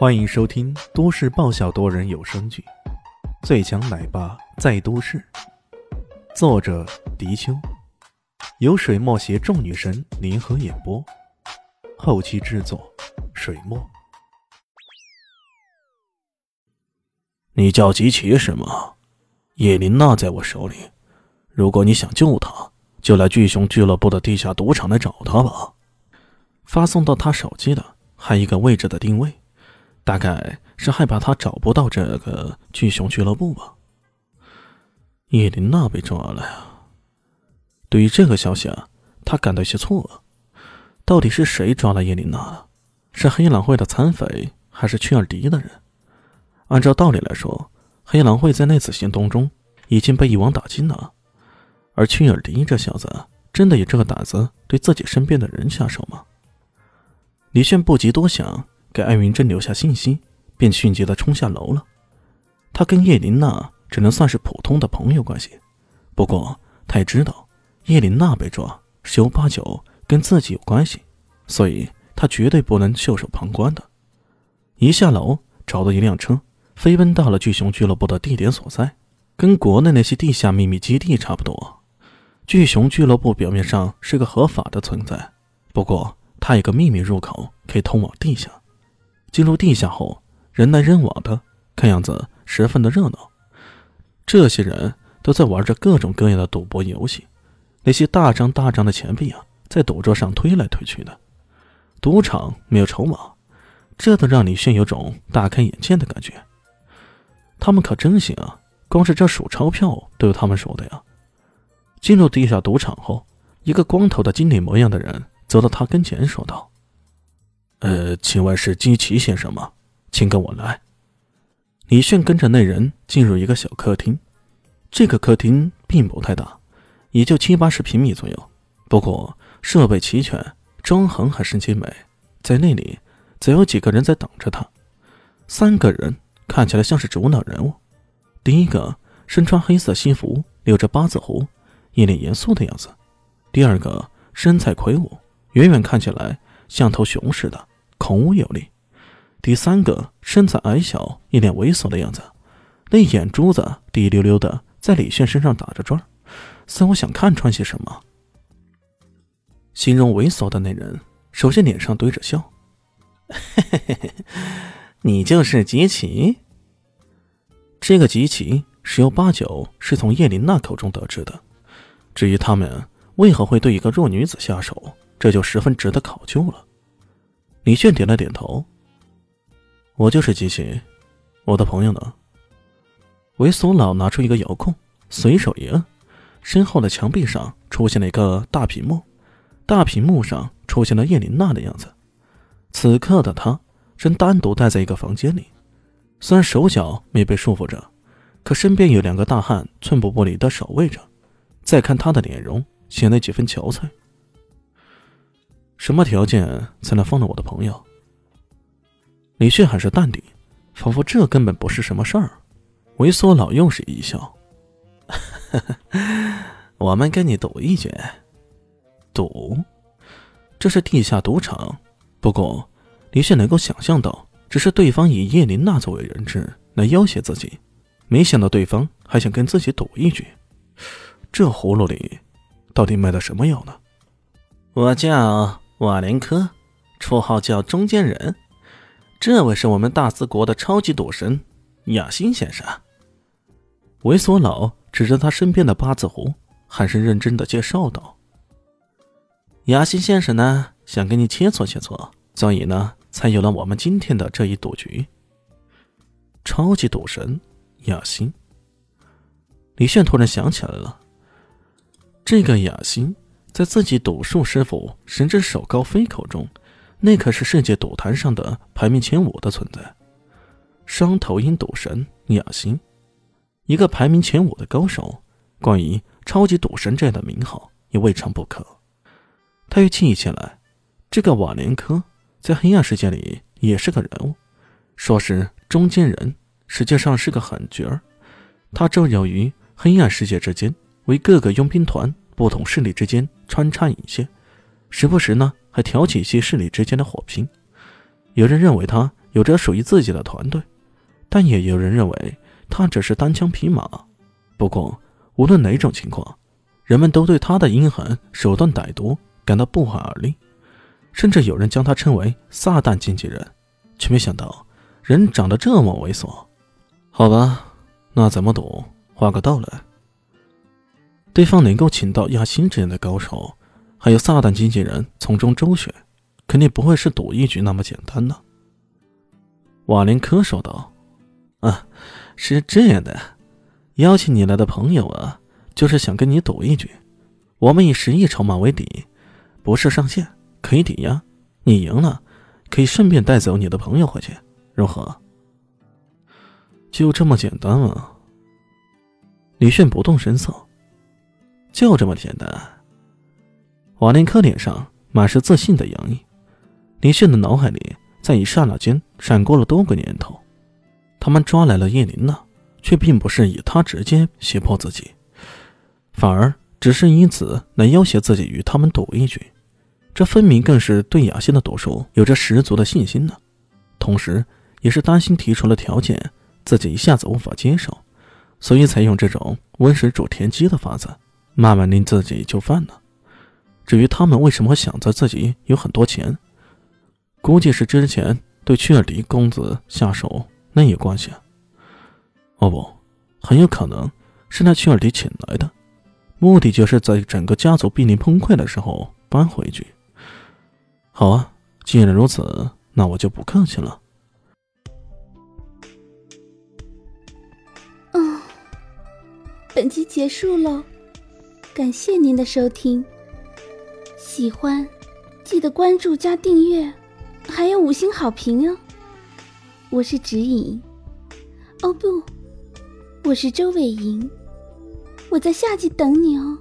欢迎收听都市爆笑多人有声剧《最强奶爸在都市》，作者：迪秋，由水墨携众女神联合演播，后期制作：水墨。你叫吉奇是吗？叶琳娜在我手里，如果你想救她，就来巨熊俱乐部的地下赌场来找她吧。发送到他手机的还一个位置的定位。大概是害怕他找不到这个巨熊俱乐部吧。叶琳娜被抓了呀！对于这个消息啊，他感到有些错愕。到底是谁抓了叶琳娜？是黑狼会的残匪，还是屈尔迪的人？按照道理来说，黑狼会在那次行动中已经被一网打尽了。而屈尔迪这小子，真的有这个胆子对自己身边的人下手吗？李炫不及多想。给艾云珍留下信息，便迅捷的冲下楼了。他跟叶琳娜只能算是普通的朋友关系，不过他也知道叶琳娜被抓，十有八九跟自己有关系，所以他绝对不能袖手旁观的。一下楼，找到一辆车，飞奔到了巨熊俱乐部的地点所在，跟国内那些地下秘密基地差不多。巨熊俱乐部表面上是个合法的存在，不过它有个秘密入口，可以通往地下。进入地下后，人来人往的，看样子十分的热闹。这些人都在玩着各种各样的赌博游戏，那些大张大张的钱币啊，在赌桌上推来推去的。赌场没有筹码，这都让李炫有种大开眼界的感觉。他们可真行啊，光是这数钞票都有他们数的呀。进入地下赌场后，一个光头的经理模样的人走到他跟前，说道。呃，请问是基奇先生吗？请跟我来。李炫跟着那人进入一个小客厅，这个客厅并不太大，也就七八十平米左右。不过设备齐全，装潢还是精美。在那里，则有几个人在等着他。三个人看起来像是主脑人物。第一个身穿黑色西服，留着八字胡，一脸严肃的样子。第二个身材魁梧，远远看起来像头熊似的。孔武有力，第三个身材矮小，一脸猥琐的样子，那眼珠子滴溜溜的在李炫身上打着转，似乎想看穿些什么。形容猥琐的那人，首先脸上堆着笑：“，你就是吉奇。”这个吉奇十有八九是从叶琳娜口中得知的。至于他们为何会对一个弱女子下手，这就十分值得考究了。李炫点了点头。我就是机器，我的朋友呢？猥琐佬拿出一个遥控，随手一摁，身后的墙壁上出现了一个大屏幕，大屏幕上出现了叶琳娜的样子。此刻的她正单独待在一个房间里，虽然手脚没被束缚着，可身边有两个大汉寸步不离的守卫着。再看她的脸容，显得几分憔悴。什么条件才能放了我的朋友？李旭还是淡定，仿佛这根本不是什么事儿。猥琐佬又是一笑：“ 我们跟你赌一局。”赌？这是地下赌场。不过，李旭能够想象到，只是对方以叶琳娜作为人质来要挟自己，没想到对方还想跟自己赌一局。这葫芦里到底卖的什么药呢？我叫。瓦连科，绰号叫中间人。这位是我们大四国的超级赌神雅欣先生。猥琐佬指着他身边的八字胡，很是认真的介绍道：“雅欣先生呢，想跟你切磋切磋，所以呢，才有了我们今天的这一赌局。”超级赌神雅欣，李炫突然想起来了，这个雅欣。在自己赌术师傅神之手高飞口中，那可是世界赌坛上的排名前五的存在。双头鹰赌神雅欣，一个排名前五的高手，关于超级赌神这样的名号也未尝不可。他又记忆起来，这个瓦连科在黑暗世界里也是个人物，说是中间人，实际上是个狠角儿。他周游于黑暗世界之间，为各个佣兵团。不同势力之间穿插引线，时不时呢还挑起一些势力之间的火拼。有人认为他有着属于自己的团队，但也有人认为他只是单枪匹马。不过，无论哪种情况，人们都对他的阴狠手段歹毒感到不寒而栗，甚至有人将他称为“撒旦经纪人”。却没想到，人长得这么猥琐。好吧，那怎么赌？画个道来。对方能够请到亚星这样的高手，还有撒旦经纪人从中周旋，肯定不会是赌一局那么简单的。瓦林科说道：“啊，是这样的，邀请你来的朋友啊，就是想跟你赌一局。我们以十亿筹码为底，不设上限，可以抵押。你赢了，可以顺便带走你的朋友回去，如何？就这么简单吗？”李炫不动声色。就这么简单。瓦林科脸上满是自信的洋溢，李炫的脑海里在一刹那间闪过了多个念头：他们抓来了叶琳娜，却并不是以他直接胁迫自己，反而只是以此来要挟自己与他们赌一局。这分明更是对雅欣的赌术有着十足的信心呢。同时，也是担心提出了条件，自己一下子无法接受，所以才用这种温水煮田鸡的法子。慢慢令自己就范呢。至于他们为什么想着自己有很多钱，估计是之前对屈尔迪公子下手那有关系。哦不，很有可能是那屈尔迪请来的，目的就是在整个家族濒临崩溃的时候搬回去。好啊，既然如此，那我就不客气了。嗯，本集结束了。感谢您的收听，喜欢记得关注加订阅，还有五星好评哦。我是指引，哦不，我是周伟莹，我在下季等你哦。